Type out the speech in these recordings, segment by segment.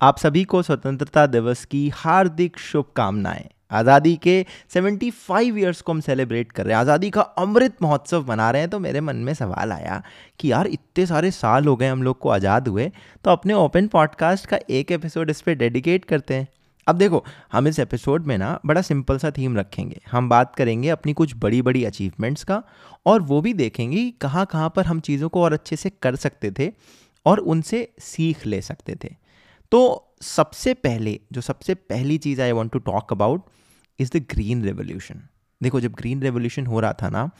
आप सभी को स्वतंत्रता दिवस की हार्दिक शुभकामनाएँ। आज़ादी के 75 इयर्स को हम सेलिब्रेट कर रहे हैं। आज़ादी का अमृत महोत्सव मना रहे हैं तो मेरे मन में सवाल आया कि यार, इतने सारे साल हो गए हम लोग को आज़ाद हुए तो अपने ओपन पॉडकास्ट का एक एपिसोड इस पर डेडिकेट करते हैं। अब देखो, हम इस एपिसोड में ना बड़ा सिंपल सा थीम रखेंगे। हम बात करेंगे अपनी कुछ बड़ी बड़ी अचीवमेंट्स का, और वो भी देखेंगे कहाँ कहाँ पर हम चीज़ों को और अच्छे से कर सकते थे, और उनसे सीख ले सकते थे। तो सबसे पहले, जो सबसे पहली चीज़ I want to talk about is the green revolution देखो, जब ग्रीन रेवोल्यूशन हो रहा था ना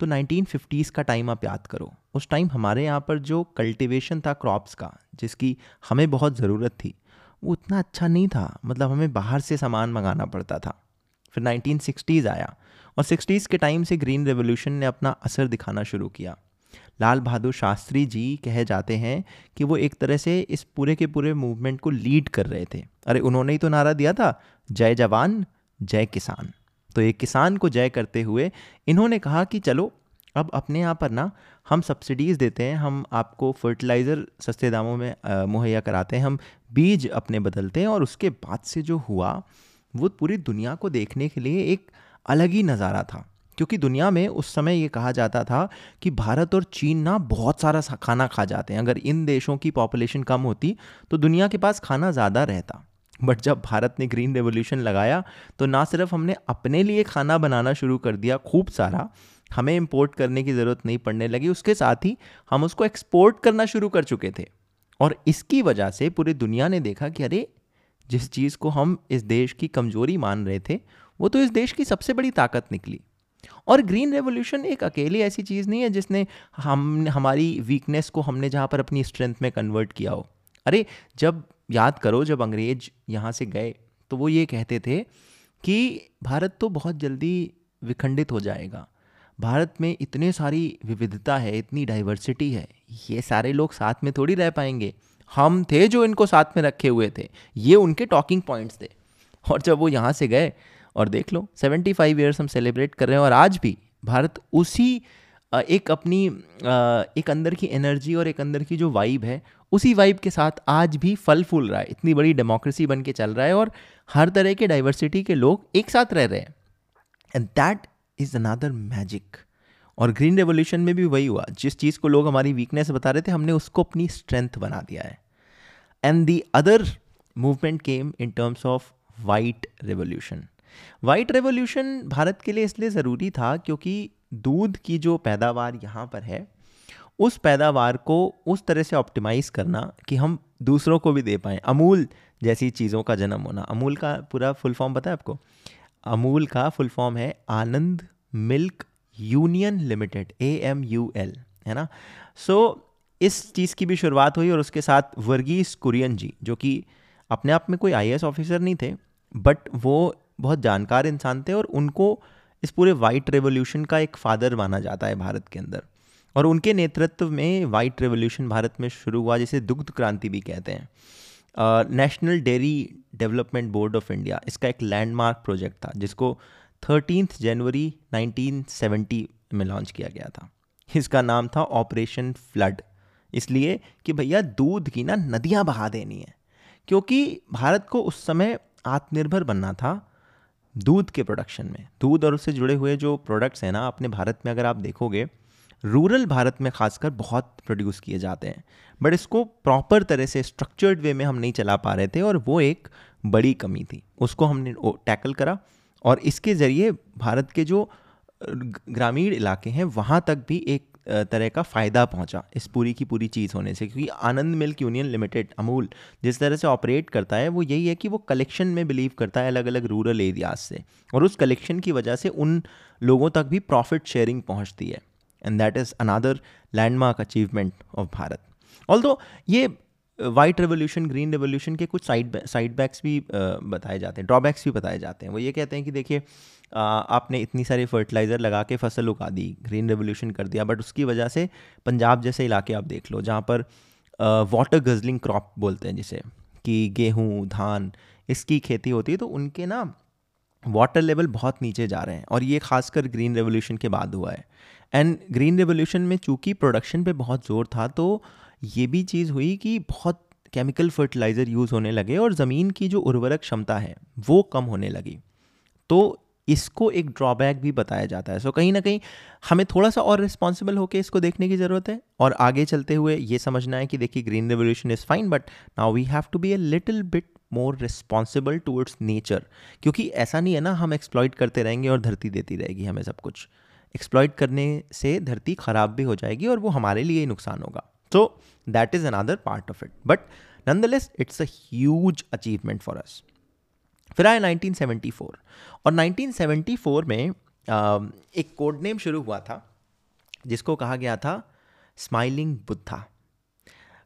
तो 1950s का टाइम आप याद करो। उस टाइम हमारे यहाँ पर जो कल्टीवेशन था क्रॉप्स का, जिसकी हमें बहुत ज़रूरत थी, वो उतना अच्छा नहीं था। मतलब हमें बाहर से सामान मंगाना पड़ता था। फिर 1960s आया और 60s के टाइम से ग्रीन रेवोल्यूशन ने अपना असर दिखाना शुरू किया। लाल बहादुर शास्त्री जी कहे जाते हैं कि वो एक तरह से इस पूरे के पूरे मूवमेंट को लीड कर रहे थे। अरे, उन्होंने ही तो नारा दिया था, जय जवान, जय किसान। तो एक किसान को जय करते हुए इन्होंने कहा कि चलो, अब अपने यहाँ पर ना हम सब्सिडीज़ देते हैं, हम आपको फर्टिलाइज़र सस्ते दामों में मुहैया कराते हैं, हम बीज अपने बदलते हैं और उसके बाद से जो हुआ, वो पूरी दुनिया को देखने के लिए एक अलग ही नज़ारा था। क्योंकि दुनिया में उस समय ये कहा जाता था कि भारत और चीन ना बहुत सारा खाना खा जाते हैं। अगर इन देशों की पॉपुलेशन कम होती तो दुनिया के पास खाना ज़्यादा रहता। बट जब भारत ने ग्रीन रेवोल्यूशन लगाया तो ना सिर्फ़ हमने अपने लिए खाना बनाना शुरू कर दिया खूब सारा, हमें इम्पोर्ट करने की ज़रूरत नहीं पड़ने लगी, उसके साथ ही हम उसको एक्सपोर्ट करना शुरू कर चुके थे। और इसकी वजह से पूरी दुनिया ने देखा कि अरे, जिस चीज़ को हम इस देश की कमज़ोरी मान रहे थे, वो तो इस देश की सबसे बड़ी ताकत निकली। और ग्रीन रेवोल्यूशन एक अकेली ऐसी चीज़ नहीं है जिसने हम, हमारी वीकनेस को हमने जहाँ पर अपनी स्ट्रेंथ में कन्वर्ट किया हो। अरे, जब, याद करो, जब अंग्रेज़ यहाँ से गए तो वो ये कहते थे कि भारत तो बहुत जल्दी विखंडित हो जाएगा। भारत में इतने सारी विविधता है, इतनी डाइवर्सिटी है, ये सारे लोग साथ में थोड़ी रह पाएँगे। हम थे जो इनको साथ में रखे हुए थे, ये उनके टॉकिंग पॉइंट्स थे। और जब वो यहाँ से गए और देख लो सेवेंटी फाइव ईयर्स हम सेलिब्रेट कर रहे हैं और आज भी भारत उसी एक अपनी एक अंदर की एनर्जी और एक अंदर की जो वाइब है, उसी वाइब के साथ आज भी फल फूल रहा है। इतनी बड़ी डेमोक्रेसी बन के चल रहा है और हर तरह के डाइवर्सिटी के लोग एक साथ रह रहे हैं। And that is another magic और ग्रीन रेवोल्यूशन में भी वही हुआ। जिस चीज़ को लोग हमारी वीकनेस बता रहे थे, हमने उसको अपनी स्ट्रेंथ बना दिया है। And the other movement came in terms of white revolution white revolution Bharat के लिए इसलिए ज़रूरी था क्योंकि दूध की जो पैदावार यहाँ पर है उस पैदावार को उस तरह से ऑप्टिमाइज़ करना कि हम दूसरों को भी दे पाएँ। अमूल जैसी चीज़ों का जन्म होना। अमूल का पूरा फुल फॉर्म पता है आपको? अमूल का फुल फॉर्म है Anand milk union limited A M U L है ना? सो so, इस चीज़ की भी शुरुआत हुई और उसके साथ वर्गीस कुरियन जी जो कि अपने आप में कोई आईएएस ऑफिसर नहीं थे बट वो बहुत जानकार इंसान थे और उनको इस पूरे वाइट रेवोल्यूशन का एक फादर माना जाता है भारत के अंदर। और उनके नेतृत्व में वाइट रेवोल्यूशन भारत में शुरू हुआ, जिसे दुग्ध क्रांति भी कहते हैं। National dairy development board of India इसका एक लैंडमार्क प्रोजेक्ट था, जिसको थर्टीन जनवरी 1970 में लॉन्च किया गया था। इसका नाम था ऑपरेशन फ्लड इसलिए कि भैया दूध की ना नदियाँ बहा देनी है, क्योंकि भारत को उस समय आत्मनिर्भर बनना था दूध के प्रोडक्शन में। दूध और उससे जुड़े हुए जो प्रोडक्ट्स हैं ना, अपने भारत में अगर आप देखोगे रूरल भारत में खासकर बहुत प्रोड्यूस किए जाते हैं। बट इसको प्रॉपर तरह से स्ट्रक्चर्ड वे में हम नहीं चला पा रहे थे और वो एक बड़ी कमी थी। उसको हमने टैकल करा और इसके ज़रिए भारत के जो ग्रामीण इलाके हैं, वहाँ तक भी एक तरह का फ़ायदा पहुँचा इस पूरी की पूरी चीज़ होने से, क्योंकि Anand milk union limited Amul जिस तरह से ऑपरेट करता है, वो यही है कि वो कलेक्शन में बिलीव करता है अलग अलग रूरल एरियाज़ से और उस कलेक्शन की वजह से उन लोगों तक भी प्रॉफिट शेयरिंग पहुँचती है। And that is another landmark achievement of Bharat all ये वाइट रेवोल्यूशन ग्रीन रेवोल्यूशन के कुछ साइड साइड बैक्स भी बताए जाते हैं ड्रॉबैक्स भी बताए जाते हैं। वो ये कहते हैं कि देखिए आपने इतनी सारी फर्टिलाइज़र लगा के फ़सल उगा दी ग्रीन रेवोल्यूशन कर दिया बट उसकी वजह से पंजाब जैसे इलाके आप देख लो, जहाँ पर वाटर गजलिंग क्रॉप बोलते हैं जिसे, कि गेहूँ, धान, इसकी खेती होती है तो उनके ना वाटर लेवल बहुत नीचे जा रहे हैं, और ये खासकर ग्रीन रेवोल्यूशन के बाद हुआ है। एंड ग्रीन रेवोल्यूशन में चूँकि प्रोडक्शन पे बहुत ज़ोर था तो ये भी चीज़ हुई कि बहुत केमिकल फर्टिलाइज़र यूज़ होने लगे, और ज़मीन की जो उर्वरक क्षमता है, वो कम होने लगी। तो इसको एक ड्रॉबैक भी बताया जाता है। सो so, कहीं ना कहीं हमें थोड़ा सा और रिस्पॉन्सिबल होकर इसको देखने की ज़रूरत है और आगे चलते हुए ये समझना है कि देखिए green revolution is fine but now we have to be a little bit more responsible towards nature क्योंकि ऐसा नहीं है ना हम एक्सप्लॉइट करते रहेंगे और धरती देती रहेगी हमें सब कुछ। एक्सप्लॉयट करने से धरती ख़राब भी हो जाएगी और वो हमारे लिए ही नुकसान होगा। So that is another part of it but nonetheless it's a huge achievement for us फिर आए 1974 और 1974 में एक कोड नेम शुरू हुआ था, जिसको कहा गया था smiling Buddha.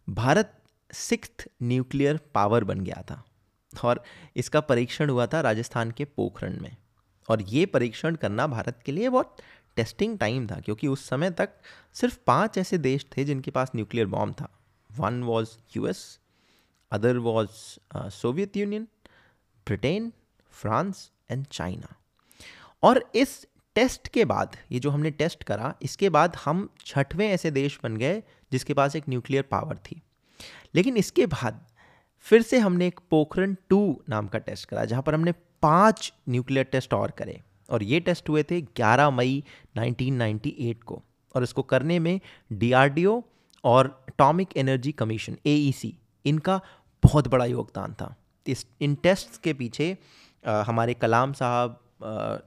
Bharat six nuclear power बन गया था, और इसका परीक्षण हुआ था राजस्थान के पोखरण में। और ये परीक्षण करना भारत के लिए बहुत टेस्टिंग टाइम था, क्योंकि उस समय तक सिर्फ़ पाँच ऐसे देश थे जिनके पास न्यूक्लियर बॉम्ब था। One was US, other was Soviet Union Britain, France and China. और इस टेस्ट के बाद, ये जो हमने टेस्ट करा, इसके बाद हम छठवें ऐसे देश बन गए, जिसके पास एक न्यूक्लियर पावर थी। लेकिन इसके बाद फिर से हमने एक पोखरन टू नाम का टेस्ट करा, जहाँ पर हमने पाँच न्यूक्लियर टेस्ट और करे। और ये टेस्ट हुए थे 11 मई 1998 को। और इसको करने में डीआरडीओ और एटॉमिक एनर्जी कमीशन ए इनका बहुत बड़ा योगदान था। इस इन टेस्ट के पीछे आ, हमारे कलाम साहब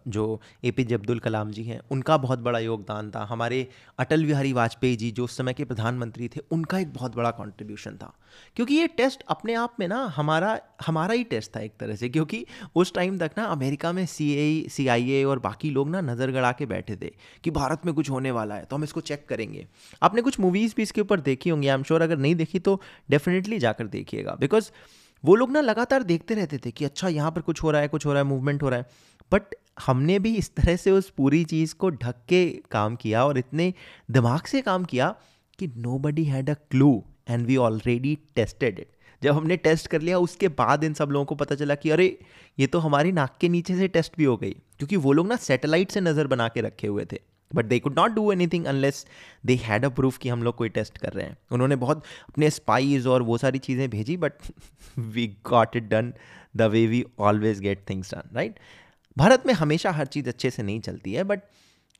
जो ए पी जे अब्दुल कलाम जी हैं उनका बहुत बड़ा योगदान था। हमारे अटल बिहारी वाजपेयी जी जो उस समय के प्रधानमंत्री थे उनका एक बहुत बड़ा कंट्रीब्यूशन था। क्योंकि ये टेस्ट अपने आप में ना हमारा हमारा ही टेस्ट था एक तरह से क्योंकि उस टाइम तक ना अमेरिका में सी ए सी आई ए और बाकी लोग ना नज़र गड़ा के बैठे थे कि भारत में कुछ होने वाला है तो हम इसको चेक करेंगे। आपने कुछ मूवीज़ भी इसके ऊपर देखी होंगी आई एम श्योर अगर नहीं देखी तो डेफिनेटली जाकर देखिएगा। बिकॉज़ वो लोग ना लगातार देखते रहते थे कि अच्छा यहाँ पर कुछ हो रहा है, कुछ हो रहा है मूवमेंट हो रहा है। बट हमने भी इस तरह से उस पूरी चीज़ को ढक के काम किया और इतने दिमाग से काम किया कि nobody had a clue and we already tested it जब हमने टेस्ट कर लिया, उसके बाद इन सब लोगों को पता चला कि अरे, ये तो हमारी नाक के नीचे से टेस्ट भी हो गई। क्योंकि वो लोग ना सैटेलाइट से नज़र बना के रखे हुए थे। But they could not do anything unless they had a proof कि हम लोग कोई टेस्ट कर रहे हैं। उन्होंने बहुत अपने स्पाइज और वो सारी चीज़ें भेजी but we got it done the way we always get things done right Bharat में हमेशा हर चीज़ अच्छे से नहीं चलती है बट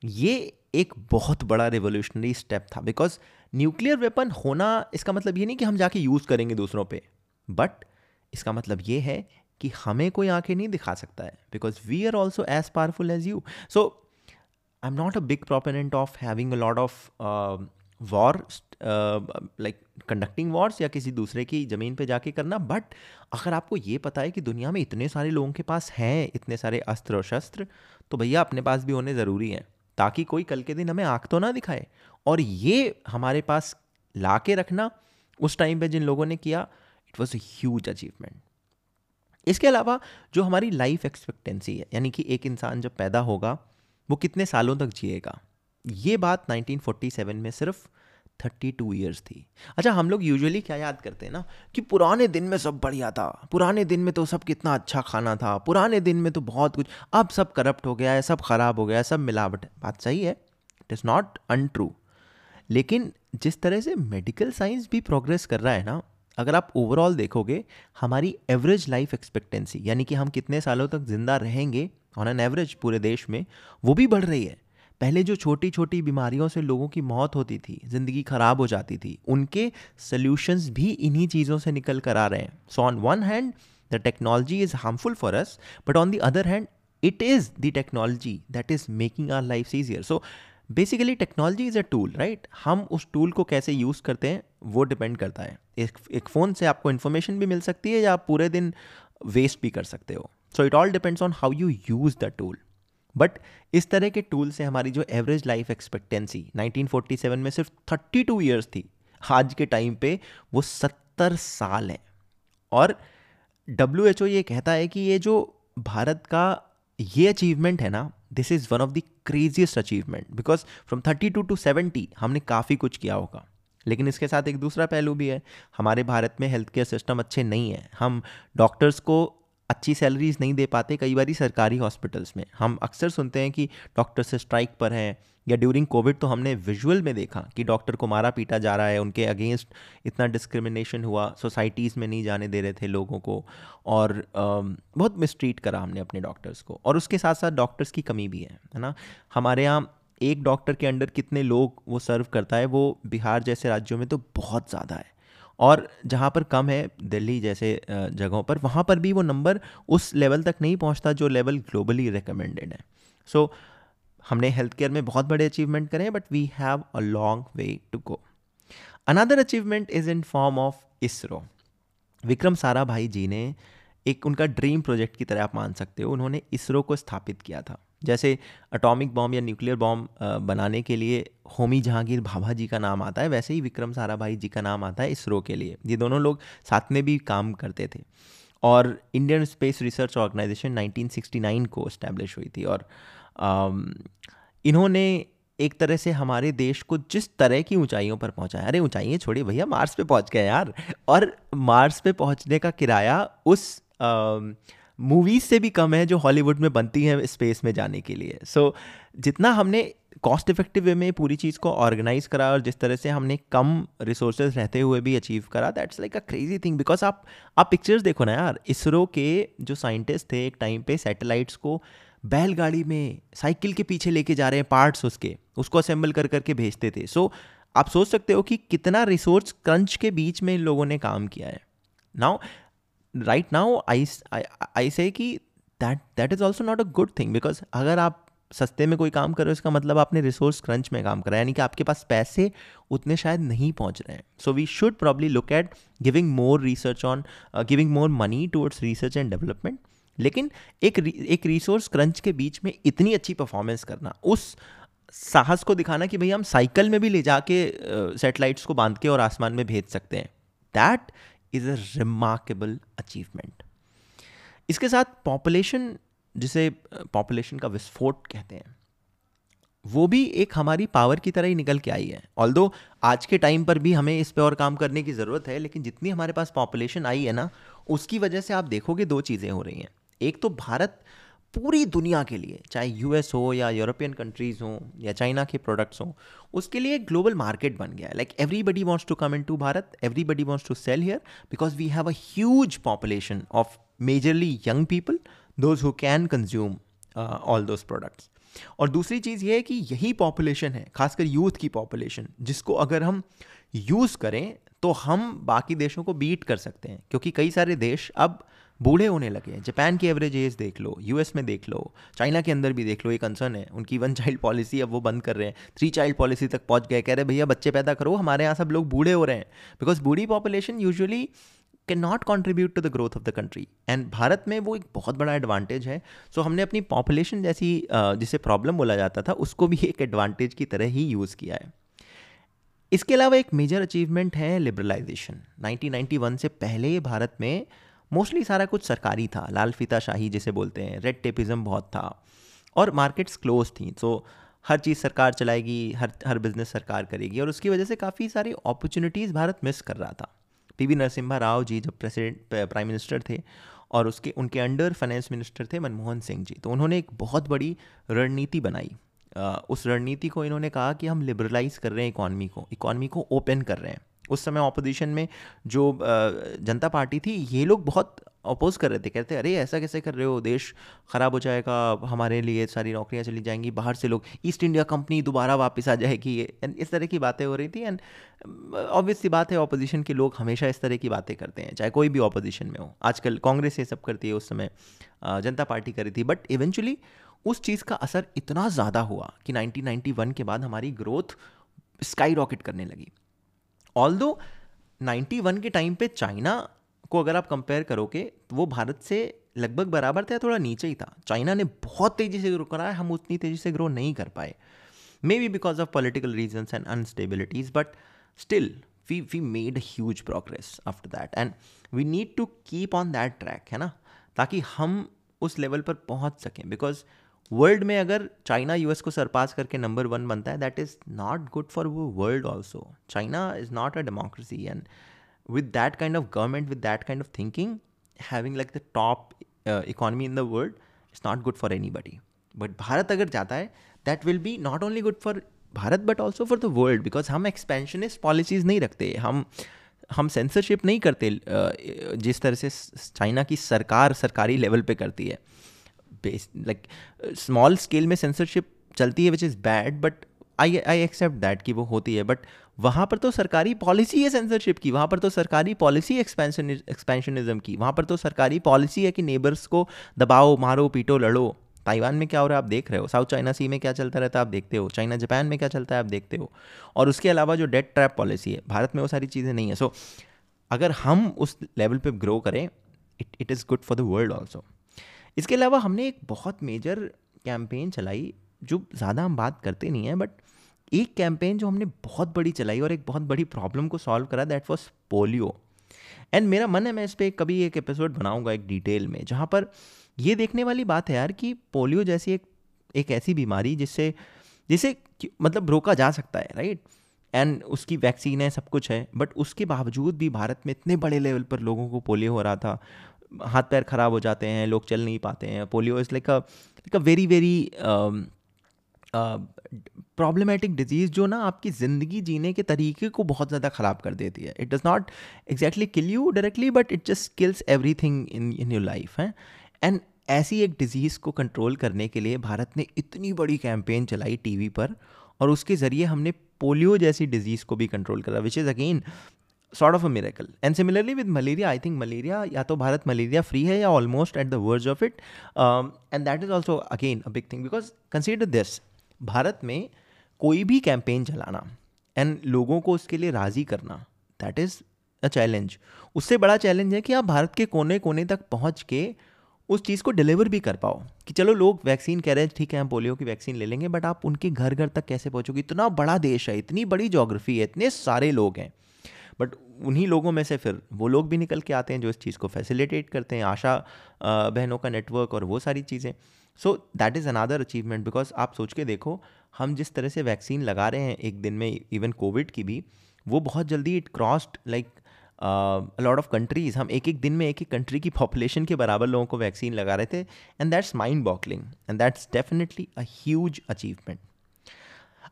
ये एक बहुत बड़ा रिवोल्यूशनरी स्टेप था। बिकॉज़ न्यूक्लियर वेपन होना, इसका मतलब ये नहीं कि हम जाके यूज़ करेंगे दूसरों पे। बट इसका मतलब ये है कि हमें कोई आँखें नहीं दिखा सकता है। Because we are also as powerful as you so I am not a big proponent of having a lot of war like conducting wars या किसी दूसरे की ज़मीन पे जाके करना बट अगर आपको ये पता है कि दुनिया में इतने सारे लोगों के पास हैं, इतने सारे अस्त्र और शस्त्र तो भैया अपने पास भी होने ज़रूरी हैं, ताकि कोई कल के दिन हमें आँख तो ना दिखाए। और ये हमारे पास ला के रखना, उस टाइम पे जिन लोगों ने किया it was a huge achievement इसके अलावा जो हमारी लाइफ एक्सपेक्टेंसी है, यानी कि एक इंसान जब पैदा होगा वो कितने सालों तक जिएगा? ये बात 1947 में सिर्फ़ 32 ईयर्स थी। अच्छा हम लोग यूजुअली क्या याद करते हैं ना कि पुराने दिन में सब बढ़िया था। पुराने दिन में तो सब कितना अच्छा खाना था। पुराने दिन में तो बहुत कुछ। अब सब करप्ट हो गया है, सब ख़राब हो गया है, सब मिलावट। है बात सही है। इट इज़ नॉट अनट्रू लेकिन जिस तरह से मेडिकल साइंस भी प्रोग्रेस कर रहा है ना, अगर आप ओवरऑल देखोगे, हमारी एवरेज लाइफ एक्सपेक्टेंसी यानी कि हम कितने सालों तक ज़िंदा रहेंगे ऑन एन एवरेज पूरे देश में, वो भी बढ़ रही है। पहले जो छोटी छोटी बीमारियों से लोगों की मौत होती थी, ज़िंदगी ख़राब हो जाती थी, उनके सल्यूशंस भी इन्हीं चीज़ों से निकल कर आ रहे हैं। So on one hand the technology is harmful for us but on the other hand it is the technology that is making our life easier so basically technology is a tool right हम उस tool को कैसे use करते हैं, वो depend करता है। एक एक फ़ोन से आपको इन्फॉर्मेशन भी मिल सकती है, या आप पूरे दिन वेस्ट भी कर सकते हो। So it all depends on how you use the tool but इस तरह के टूल से हमारी जो एवरेज लाइफ एक्सपेक्टेंसी 1947 में सिर्फ़ 32 ईयर्स थी, आज के टाइम पे वो 70 साल है। और डब्ल्यू एच ओ ये कहता है कि ये जो भारत का ये अचीवमेंट है ना this is one of the craziest achievement because from thirty two to seventy हमने काफ़ी कुछ किया होगा। लेकिन इसके साथ एक दूसरा पहलू भी है, हमारे भारत में हेल्थ केयर सिस्टम अच्छे नहीं है। हम डॉक्टर्स को अच्छी सैलरीज नहीं दे पाते कई बार सरकारी हॉस्पिटल्स में। हम अक्सर सुनते हैं कि डॉक्टर से स्ट्राइक पर हैं या ड्यूरिंग कोविड तो हमने विजुअल में देखा कि डॉक्टर को मारा पीटा जा रहा है, उनके अगेंस्ट इतना डिस्क्रिमिनेशन हुआ सोसाइटीज़ में नहीं जाने दे रहे थे लोगों को और बहुत मिसट्रीट करा हमने अपने डॉक्टर्स को। और उसके साथ साथ डॉक्टर्स की कमी भी है है ना? हमारे यहाँ एक डॉक्टर के अंडर कितने लोग वो सर्व करता है वो बिहार जैसे राज्यों में तो बहुत ज़्यादा है। और जहाँ पर कम है दिल्ली जैसे जगहों पर वहाँ पर भी वो नंबर उस लेवल तक नहीं पहुँचता जो लेवल ग्लोबली रिकमेंडेड है। सो so, हमने हेल्थ केयर में बहुत बड़े अचीवमेंट करे but we have a long way to go another achievement is in form of ISRO Vikram Sarabhai ji ने एक उनका ड्रीम प्रोजेक्ट की तरह आप मान सकते हो उन्होंने इसरो को स्थापित किया था। जैसे अटोमिक बॉम्ब या न्यूक्लियर बॉम्ब बनाने के लिए होमी जहांगीर भाभा जी का नाम आता है, वैसे ही विक्रम साराभाई जी का नाम आता है इसरो के लिए। ये दोनों लोग साथ में भी काम करते थे। और इंडियन स्पेस रिसर्च ऑर्गेनाइजेशन 1969 को इस्टेब्लिश हुई थी। और इन्होंने एक तरह से हमारे देश को जिस तरह की ऊंचाइयों पर पहुँचाया, अरे ऊंचाइयाँ छोड़िए, भैया मार्स पे पहुँच गए यार। और मार्स पे पहुँचने का किराया उस मूवीज़ से भी कम है जो हॉलीवुड में बनती हैं स्पेस में जाने के लिए। सो so, जितना हमने कॉस्ट इफ़ेक्टिव वे में पूरी चीज़ को ऑर्गेनाइज करा और जिस तरह से हमने कम रिसोर्सेज रहते हुए भी अचीव करा that's like a crazy thing because आप आप पिक्चर्स देखो ना यार इसरो के जो साइंटिस्ट थे एक टाइम पे सैटेलाइट्स को बैलगाड़ी में साइकिल के पीछे लेके जा रहे हैं पार्ट्स उसके उसको असेंबल कर करके भेजते थे। सो so, आप सोच सकते हो कि कितना रिसोर्स क्रंच के बीच में इन लोगों ने काम किया है। Now right now I I say कि that that is also not a good thing because अगर आप सस्ते में कोई काम कर इसका मतलब आपने रिसोर्स क्रंच में काम करा यानी कि आपके पास पैसे उतने शायद नहीं पहुँच रहे हैं। So we should probably look at giving more research on giving more money towards research and development लेकिन एक एक रिसोर्स क्रंच के बीच में इतनी अच्छी परफॉर्मेंस करना, उस साहस को दिखाना कि भाई हम साइकिल में भी ले जाके सेटेलाइट्स को बाँध के और आसमान में भेज सकते हैं। That is a remarkable achievement इसके साथ पॉपुलेशन जिसे पॉपुलेशन का विस्फोट कहते हैं, वो भी एक हमारी पावर की तरह ही निकल के आई है। ऑल आज के टाइम पर भी हमें इस पर और काम करने की ज़रूरत है, लेकिन जितनी हमारे पास पॉपुलेशन आई है ना, उसकी वजह से आप देखोगे दो चीज़ें हो रही हैं। एक तो भारत पूरी दुनिया के लिए, चाहे यूएस हो या यूरोपियन कंट्रीज़ हों या चाइना के प्रोडक्ट्स हों, उसके लिए एक ग्लोबल मार्केट बन गया है। Like everybody wants to come in to Bharat everybody wants to sell here because we have a huge population of majorly young people those who can consume all those products और दूसरी चीज़ ये है कि यही population है, खासकर youth की population जिसको अगर हम यूज़ करें तो हम बाकी देशों को बीट कर सकते हैं। क्योंकि कई सारे देश अब बूढ़े होने लगे हैं। जापान की एवरेज एज देख लो यूएस में देख लो चाइना के अंदर भी देख लो एक कंसर्न है। उनकी वन चाइल्ड पॉलिसी अब वो बंद कर रहे हैं। थ्री चाइल्ड पॉलिसी तक पहुँच गए कह रहे भैया बच्चे पैदा करो हमारे यहाँ सब लोग बूढ़े हो रहे हैं। Because Burhi population usually can not contribute to the growth of the country and Bharat में वो एक बहुत बड़ा एडवांटेज है। सो so, हमने अपनी पॉपुलेशन जैसी जिसे प्रॉब्लम बोला जाता था उसको भी एक एडवांटेज की तरह ही यूज़ किया है। इसके अलावा एक मेजर अचीवमेंट है लिबरलाइजेशन 1991 से पहले भारत में मोस्टली सारा कुछ सरकारी था, लाल फीता शाही जिसे बोलते हैं रेड टेपिज्म बहुत था। और मार्केट्स क्लोज थी तो हर चीज़ सरकार चलाएगी, हर हर बिज़नेस सरकार करेगी और उसकी वजह से काफ़ी सारी अपॉर्चुनिटीज़ भारत मिस कर रहा था। पी वी नरसिम्हा राव जी जब प्रेसिडेंट प्राइम मिनिस्टर थे और उसके, उनके अंडर फाइनेंस मिनिस्टर थे मनमोहन सिंह जी तो उन्होंने एक बहुत बड़ी रणनीति बनाई। उस रणनीति को इन्होंने कहा कि हम लिबरलाइज कर रहे हैं इकॉनमी को इकॉनमी को ओपन कर रहे हैं। उस समय ऑपोजिशन में जो जनता पार्टी थी, ये लोग बहुत अपोज कर रहे थे। कहते, अरे, ऐसा कैसे कर रहे हो? देश ख़राब हो जाएगा, हमारे लिए सारी नौकरियाँ चली जाएँगी, बाहर से लोग ईस्ट इंडिया कंपनी दोबारा वापस आ जाएगी। एंड इस तरह की बातें हो रही थी एंड ऑब्वियस सी बात है ऑपोजिशन के लोग हमेशा इस तरह की बातें करते हैं, चाहे कोई भी ऑपोजिशन में हो। आजकल कांग्रेस ये सब करती है उस समय जनता पार्टी करी थी बट इवेंचुअली उस चीज़ का असर इतना ज़्यादा हुआ कि 1991 के बाद हमारी ग्रोथ स्काई रॉकेट करने लगी। ऑल दो नाइन्टी वन के टाइम पे चाइना को अगर आप कंपेयर करोगे तो वो भारत से लगभग बराबर था थोड़ा नीचे ही था। चाइना ने बहुत तेज़ी से ग्रो करा है, हम उतनी तेज़ी से ग्रो नहीं कर पाए। Maybe because of political reasons and instabilities but still we we made huge progress after that and we need to keep on that track है ना? ताकि हम उस लेवल पर पहुँच सकें बिकॉज़ वर्ल्ड में अगर चाइना यूएस को सरपास करके नंबर वन बनता है that is not good for the world also China is not a democracy and with that kind of government, with that kind of thinking, having like the top economy in the world it's not good for any body but Bharat अगर जाता है that will be not only good for Bharat but also for the world because हम expansionist policies नहीं रखते, हम हम censorship नहीं करते जिस तरह से चाइना की सरकार सरकारी लेवल पे करती है। लाइक स्मॉल स्केल में सेंसरशिप चलती है which is bad but I I accept that कि वो होती है बट वहाँ पर तो सरकारी पॉलिसी है सेंसरशिप की वहाँ पर तो सरकारी पॉलिसी एक्सपेंशन एक्सपेंशनिज्म की वहाँ पर तो सरकारी पॉलिसी है कि नेबर्स को दबाओ मारो पीटो लड़ो। ताइवान में क्या हो रहा है आप देख रहे हो। साउथ चाइना सी में क्या चलता रहता है आप देखते हो। चाइना जापान में क्या चलता है आप देखते हो। और उसके अलावा जो डेट ट्रैप पॉलिसी है भारत में वो सारी चीज़ें नहीं है। सो so, अगर हम उस लेवल पे ग्रो करें it it is good for the world also इसके अलावा हमने एक बहुत मेजर कैंपेन चलाई, जो ज़्यादा हम बात करते नहीं हैं बट एक कैंपेन जो हमने बहुत बड़ी चलाई और एक बहुत बड़ी प्रॉब्लम को सॉल्व करा दैट वॉज़ पोलियो एंड मेरा मन है, मैं इस पर कभी एक एपिसोड बनाऊँगा एक डिटेल में, जहाँ पर ये देखने वाली बात है यार कि पोलियो जैसी एक एक ऐसी बीमारी जिससे, जिसे मतलब रोका जा सकता है राइट एंड उसकी वैक्सीन है, सब कुछ है बट उसके बावजूद भी भारत में इतने बड़े लेवल पर लोगों को पोलियो हो रहा था। हाथ पैर खराब हो जाते हैं, लोग चल नहीं पाते हैं। Polio is like a like a very very problematic disease जो ना आपकी ज़िंदगी जीने के तरीके को बहुत ज़्यादा ख़राब कर देती है। It does not exactly kill you directly but it just kills everything in in your life है। एंड ऐसी एक डिज़ीज़ को कंट्रोल करने के लिए भारत ने इतनी बड़ी कैंपेन चलाई टीवी पर, और उसके ज़रिए हमने पोलियो जैसी डिज़ीज़ को भी कंट्रोल करा which is again sort of a miracle and similarly with malaria I think malaria या तो भारत मलेरिया फ्री है या almost at the verge of it and that is also again a big thing because consider this Bharat में कोई भी campaign चलाना and लोगों को उसके लिए राज़ी करना दैट इज़ अ चैलेंज उससे बड़ा चैलेंज है कि आप भारत के कोने कोने तक पहुँच के उस चीज़ को डिलीवर भी कर पाओ, कि चलो लोग वैक्सीन कह रहे हैं, ठीक है, हम पोलियो की वैक्सीन ले लेंगे बट आप उनके घर घर तक कैसे पहुँचोगे? इतना बड़ा देश है, इतनी बड़ी जोग्राफी है, इतने सारे लोग हैं। बट उन्हीं लोगों में से फिर वो लोग भी निकल के आते हैं जो इस चीज़ को फैसिलिटेट करते हैं आशा बहनों का नेटवर्क और वो सारी चीज़ें। So that is another achievement because आप सोच के देखो हम जिस तरह से वैक्सीन लगा रहे हैं एक दिन में इवन कोविड की भी वो बहुत जल्दी it crossed like lot of countries हम एक एक दिन में एक एक कंट्री की पॉपुलेशन के बराबर लोगों को वैक्सीन लगा रहे थे and that's mind boggling and that's definitely a huge achievement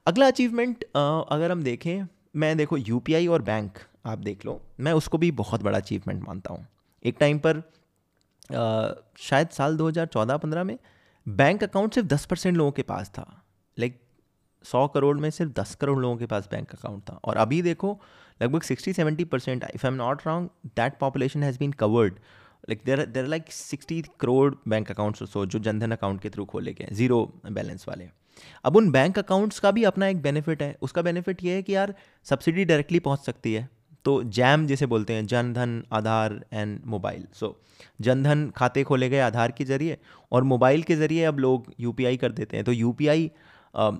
अगला अचीवमेंट uh, अगर हम देखें मैं देखो यूपीआई और बैंक आप देख लो मैं उसको भी बहुत बड़ा अचीवमेंट मानता हूँ। एक टाइम पर uh, शायद साल 2014-15 में बैंक अकाउंट सिर्फ़ 10 परसेंट लोगों के पास था। लाइक 100 करोड़ में सिर्फ़ 10 करोड़ लोगों के पास बैंक अकाउंट था। और अभी देखो लगभग sixty seventy percent if I am not wrong that population has been covered like there there like sixty crore bank accounts so जो जनधन अकाउंट के थ्रू खोले गए ज़ीरो बैलेंस वाले। अब उन बैंक अकाउंट्स का भी अपना एक बेनिफिट है। उसका बेनिफिट ये है कि यार सब्सिडी डायरेक्टली पहुँच सकती है। तो जैम जिसे बोलते हैं, Jan Dhan, Aadhaar and mobile. So Jan Dhan खाते खोले गए आधार के ज़रिए और मोबाइल के ज़रिए अब लोग यूपीआई कर देते हैं। तो UPI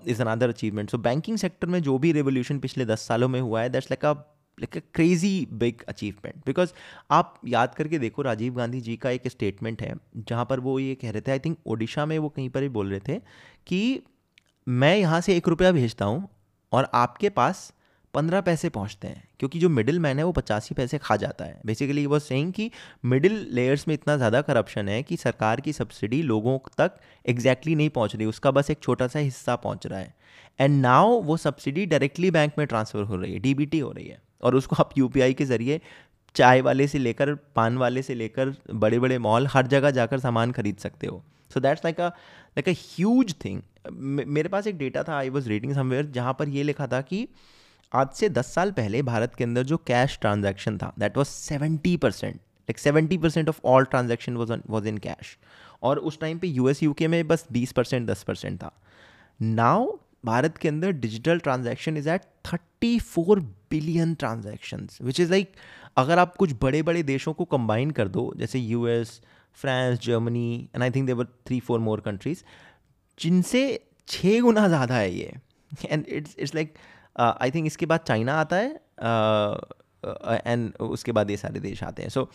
is another achievement so banking sector में जो भी रेवोल्यूशन पिछले दस सालों में हुआ है that's like a like a crazy big achievement because आप याद करके देखो, राजीव गांधी जी का एक स्टेटमेंट है, जहाँ पर वो ये कह रहे थे आई थिंक ओडिशा में वो कहीं पर ही बोल रहे थे कि मैं यहाँ से एक रुपया भेजता हूँ और आपके पास पंद्रह पैसे पहुँचते हैं, क्योंकि जो मिडिल मैन है वो पचासी पैसे खा जाता है। बेसिकली वो सेइंग कि मिडिल लेयर्स में इतना ज़्यादा करप्शन है कि सरकार की सब्सिडी लोगों तक एग्जैक्टली exactly नहीं पहुँच रही, उसका बस एक छोटा सा हिस्सा पहुँच रहा है। एंड नाउ वो सब्सिडी डायरेक्टली बैंक में ट्रांसफ़र हो रही है डीबीटी हो रही है। और उसको आप यूपीआई के ज़रिए चाय वाले से लेकर, पान वाले से लेकर बड़े बड़े मॉल हर जगह जाकर सामान खरीद सकते हो। So that's like a like a huge thing मेरे पास एक डेटा था आई वॉज़ रीडिंग समवेयर जहाँ पर ये लिखा था कि आज से दस साल पहले भारत के अंदर जो कैश ट्रांजैक्शन था that was seventy percent like seventy percent of all transaction was in cash और उस टाइम पे यूएस यूके में बस बीस परसेंट, दस परसेंट था। नाउ भारत के अंदर digital transaction is at thirty four billion transaction which is like अगर आप कुछ बड़े बड़े देशों को कंबाइन कर दो, जैसे US France Germany and I think there three four more countries जिनसे छः गुना ज़्यादा है ये। And it's it's like I think इसके बाद चाइना आता है एंड uh, उसके बाद ये सारे देश आते हैं। So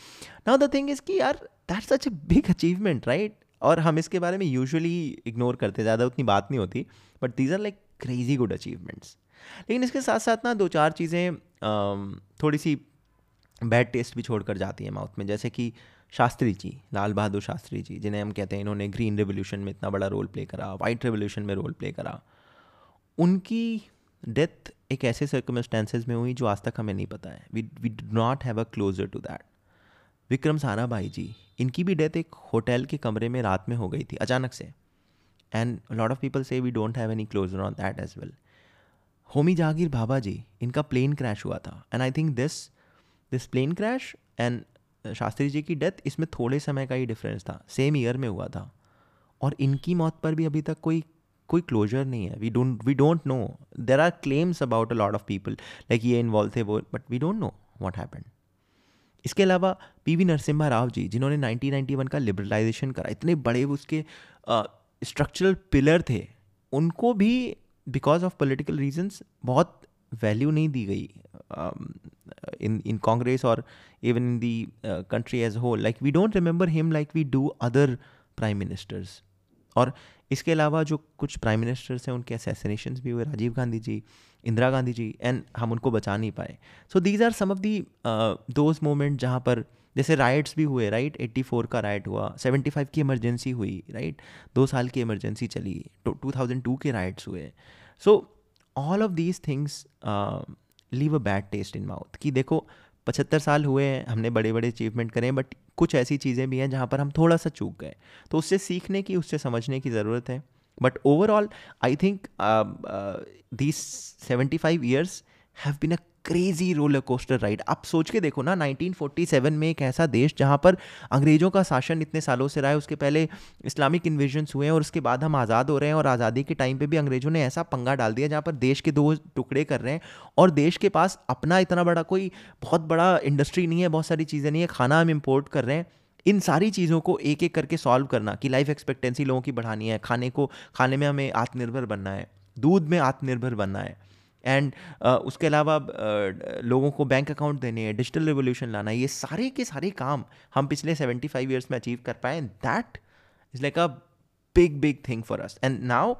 now the thing is कि यार that's such a big achievement right और हम इसके बारे में यूजुअली इग्नोर करते ज़्यादा उतनी बात नहीं होती but these are like crazy good achievements लेकिन इसके साथ साथ ना दो चार चीज़ें थोड़ी सी बैड टेस्ट भी छोड़कर जाती है माउथ में। जैसे कि शास्त्री जी लाल बहादुर शास्त्री जी जिन्हें हम कहते हैं इन्होंने ग्रीन रेवोल्यूशन में इतना बड़ा रोल प्ले करा वाइट रेवोल्यूशन में रोल प्ले करा। उनकी डेथ एक ऐसे सर्कमस्टेंसेज में हुई जो आज तक हमें नहीं पता है। We we do not have a closure to that Vikram Sarabhai ji, इनकी भी डेथ एक होटल के कमरे में रात में हो गई थी, अचानक से। एंड लॉट ऑफ़ पीपल से we don't have any closure on that as well Homi Jehangir Bhabha ji, इनका प्लेन क्रैश हुआ था। And I think this this plane crash and Shastri ji की डेथ इसमें थोड़े समय का ही डिफरेंस था। सेम ईयर में हुआ था। और इनकी मौत पर भी अभी तक कोई कोई क्लोजर नहीं है. We don't we don't know there are claims about a lot of people like ये इन्वॉल्व थे वो but we don't know what happen इसके अलावा पी वी नरसिम्हा राव जी जिन्होंने 1991 का लिबरलाइजेशन करा इतने बड़े उसके स्ट्रक्चरल uh, पिलर थे उनको भी बिकॉज़ ऑफ़ पोलिटिकल रीजन्स बहुत वैल्यू नहीं दी गई इन इन कांग्रेस और even in the country as whole like we don't remember him like we do other prime ministers और इसके अलावा जो कुछ प्राइम मिनिस्टर्स हैं, उनके असैसिनेशन भी हुए, राजीव गांधी जी, इंदिरा गांधी जी एंड हम उनको बचा नहीं पाए। So these are some of the those moment जहाँ पर जैसे राइट्स भी हुए राइट एट्टी फोर का राइट हुआ सेवेंटी फाइव की इमरजेंसी हुई राइट दो साल की इमरजेंसी चली टू थाउज़ेंड टू के राइट्स हुए। So all of these things leave a bad taste in mouth कि देखो पचहत्तर साल हुए हैं, हमने बड़े बड़े अचीवमेंट करें बट कुछ ऐसी चीज़ें भी हैं जहाँ पर हम थोड़ा सा चूक गए। तो उससे सीखने की, उससे समझने की ज़रूरत है। But overall I think these seventy five years have been a crazy roller coaster ride आप सोच के देखो ना 1947 में एक ऐसा देश जहाँ पर अंग्रेज़ों का शासन इतने सालों से रहा है, उसके पहले इस्लामिक इन्वेजन्स हुए हैं और उसके बाद हम आज़ाद हो रहे हैं और आज़ादी के टाइम पे भी अंग्रेज़ों ने ऐसा पंगा डाल दिया जहाँ पर देश के दो टुकड़े कर रहे हैं और देश के पास अपना इतना बड़ा कोई बहुत बड़ा इंडस्ट्री नहीं है, बहुत सारी चीज़ें नहीं है, खाना हम इम्पोर्ट कर रहे हैं। इन सारी चीज़ों को एक एक करके सॉल्व करना कि लाइफ एक्सपेक्टेंसी लोगों की बढ़ानी है, खाने को, खाने में हमें आत्मनिर्भर बनना है, दूध में आत्मनिर्भर बनना है। एंड uh, उसके अलावा uh, लोगों को बैंक अकाउंट देने हैं डिजिटल रिवोल्यूशन लाना ये सारे के सारे काम हम पिछले सेवेंटी फाइव ईयर्स में अचीव कर पाए that is like a big big thing for us and now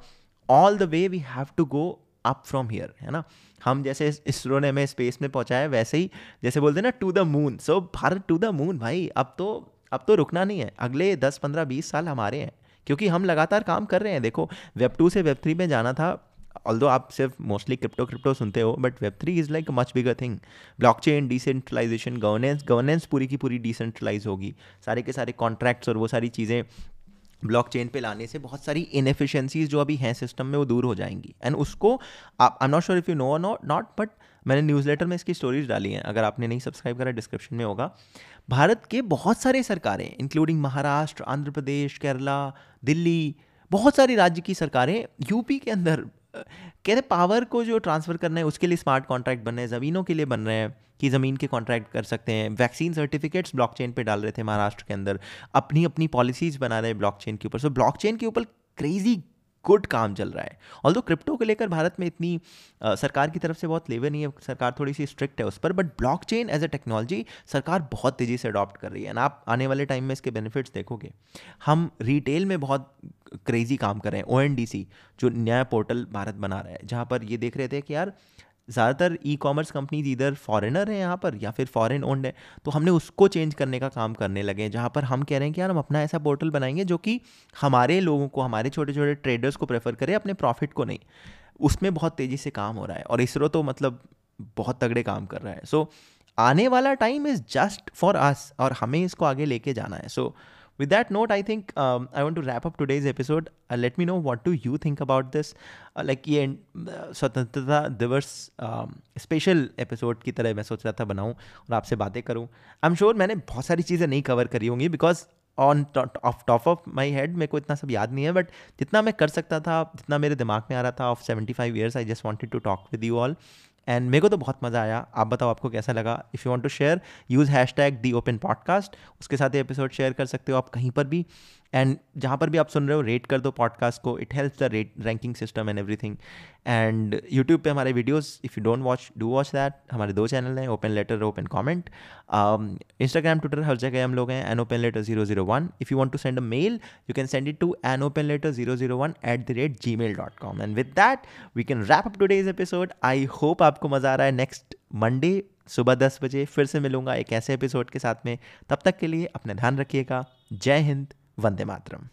all the way we have to go up from here है ना? हम जैसे इसरो ने हमें स्पेस में पहुँचाया वैसे ही जैसे बोलते हैं ना to the moon so Bharat to the moon भाई अब तो अब तो रुकना नहीं है। अगले दस पंद्रह बीस साल हमारे हैं क्योंकि हम लगातार काम कर रहे हैं। देखो वेब टू से वेब थ्री में जाना था ऑल्दो आप सिर्फ़ मोस्टली क्रिप्टो क्रिप्टो सुनते हो but web three is like much bigger thing blockchain decentralization governance governance पूरी की पूरी डिसेंट्रलाइज होगी। सारे के सारे कॉन्ट्रैक्ट्स और वो सारी चीज़ें ब्लॉक चेन पे लाने से बहुत सारी इनएफिशिएंसीज जो अभी हैं सिस्टम में वो दूर हो जाएँगी। एंड उसको आप I not sure if you know not not but मैंने न्यूज़लेटर में इसकी स्टोरीज डाली हैं। अगर आपने नहीं सब्सक्राइब करा डिस्क्रिप्शन में होगा। भारत के बहुत सारे सरकारें इंक्लूडिंग महाराष्ट्र, आंध्र प्रदेश, केरला, दिल्ली, बहुत सारी राज्य की सरकारें यूपी के अंदर कहते पावर को जो ट्रांसफ़र करना है, उसके लिए स्मार्ट कॉन्ट्रैक्ट बन रहे हैं, ज़मीनों के लिए बन रहे हैं कि ज़मीन के कॉन्ट्रैक्ट कर सकते हैं। वैक्सीन सर्टिफिकेट्स ब्लॉकचेन पे डाल रहे थे महाराष्ट्र के अंदर। अपनी अपनी पॉलिसीज़ बना रहे हैं ब्लॉकचेन के ऊपर। सो ब्लॉकचेन के ऊपर क्रेजी गुड काम चल रहा है। ऑल दो क्रिप्टो को लेकर भारत में इतनी आ, सरकार की तरफ़ से बहुत लेवर नहीं है सरकार थोड़ी सी स्ट्रिक्ट है उस पर but blockchain as a technology सरकार बहुत तेज़ी से अडॉप्ट कर रही है। एंड आप आने वाले टाइम में इसके बेनिफिट्स देखोगे। हम रिटेल में बहुत क्रेजी काम कर रहे हैं ओएनडीसी जो नया पोर्टल भारत बना रहा है जहाँ पर ये देख रहे थे कि यार ज़्यादातर ई कॉमर्स कंपनीज़ इधर फॉरेनर हैं यहाँ पर या फिर फॉरेन ओन्ड है तो हमने उसको चेंज करने का काम करने लगे हैं जहाँ पर हम कह रहे हैं कि यार हम अपना ऐसा पोर्टल बनाएँगे जो कि हमारे लोगों को हमारे छोटे छोटे ट्रेडर्स को प्रेफर करें अपने प्रॉफिट को नहीं। उसमें बहुत तेज़ी से काम हो रहा है और इसरो तो मतलब बहुत तगड़े काम कर रहा है। सो so, आने वाला time is just for us और हमें इसको आगे लेके जाना है। So so, with that note i think um, i want to wrap up today's episode. Uh, let me know what do you think about this. Uh, like ये स्वतंत्रता दिवस स्पेशल एपिसोड की तरह मैं सोच रहा था बनाऊँ और आपसे बातें करूँ। आई एम श्योर मैंने बहुत सारी चीज़ें नहीं कवर करी होंगी because on of top of my head मेरे को इतना सब याद नहीं है बट जितना मैं कर सकता था जितना मेरे दिमाग में आ रहा था of seventy five years I just wanted to talk with you all and मेरे को तो बहुत मज़ा आया। आप बताओ आपको कैसा लगा? If you want to share use hashtag the open podcast उसके साथ ये एपिसोड शेयर कर सकते हो आप कहीं पर भी। एंड जहाँ पर भी आप सुन रहे हो रेट कर दो पॉडकास्ट को। It help the rate ranking system and everything and YouTube पे हमारे videos if you don't watch do watch that हमारे दो चैनल हैं open letter open comment Instagram Twitter हर जगह हम लोग हैं an open letter zero zero one if you want to send a mail you can send it to an open letter zero zero one at the rate gmail dot com and with that we can wrap up to today's episode I hope आपको मज़ा आ रहा है next Monday सुबह दस बजे। फिर से मिलूँगा एक ऐसे एपिसोड के साथ में। तब तक के लिए अपना ध्यान रखिएगा। जय हिंद। वंदे मातरम।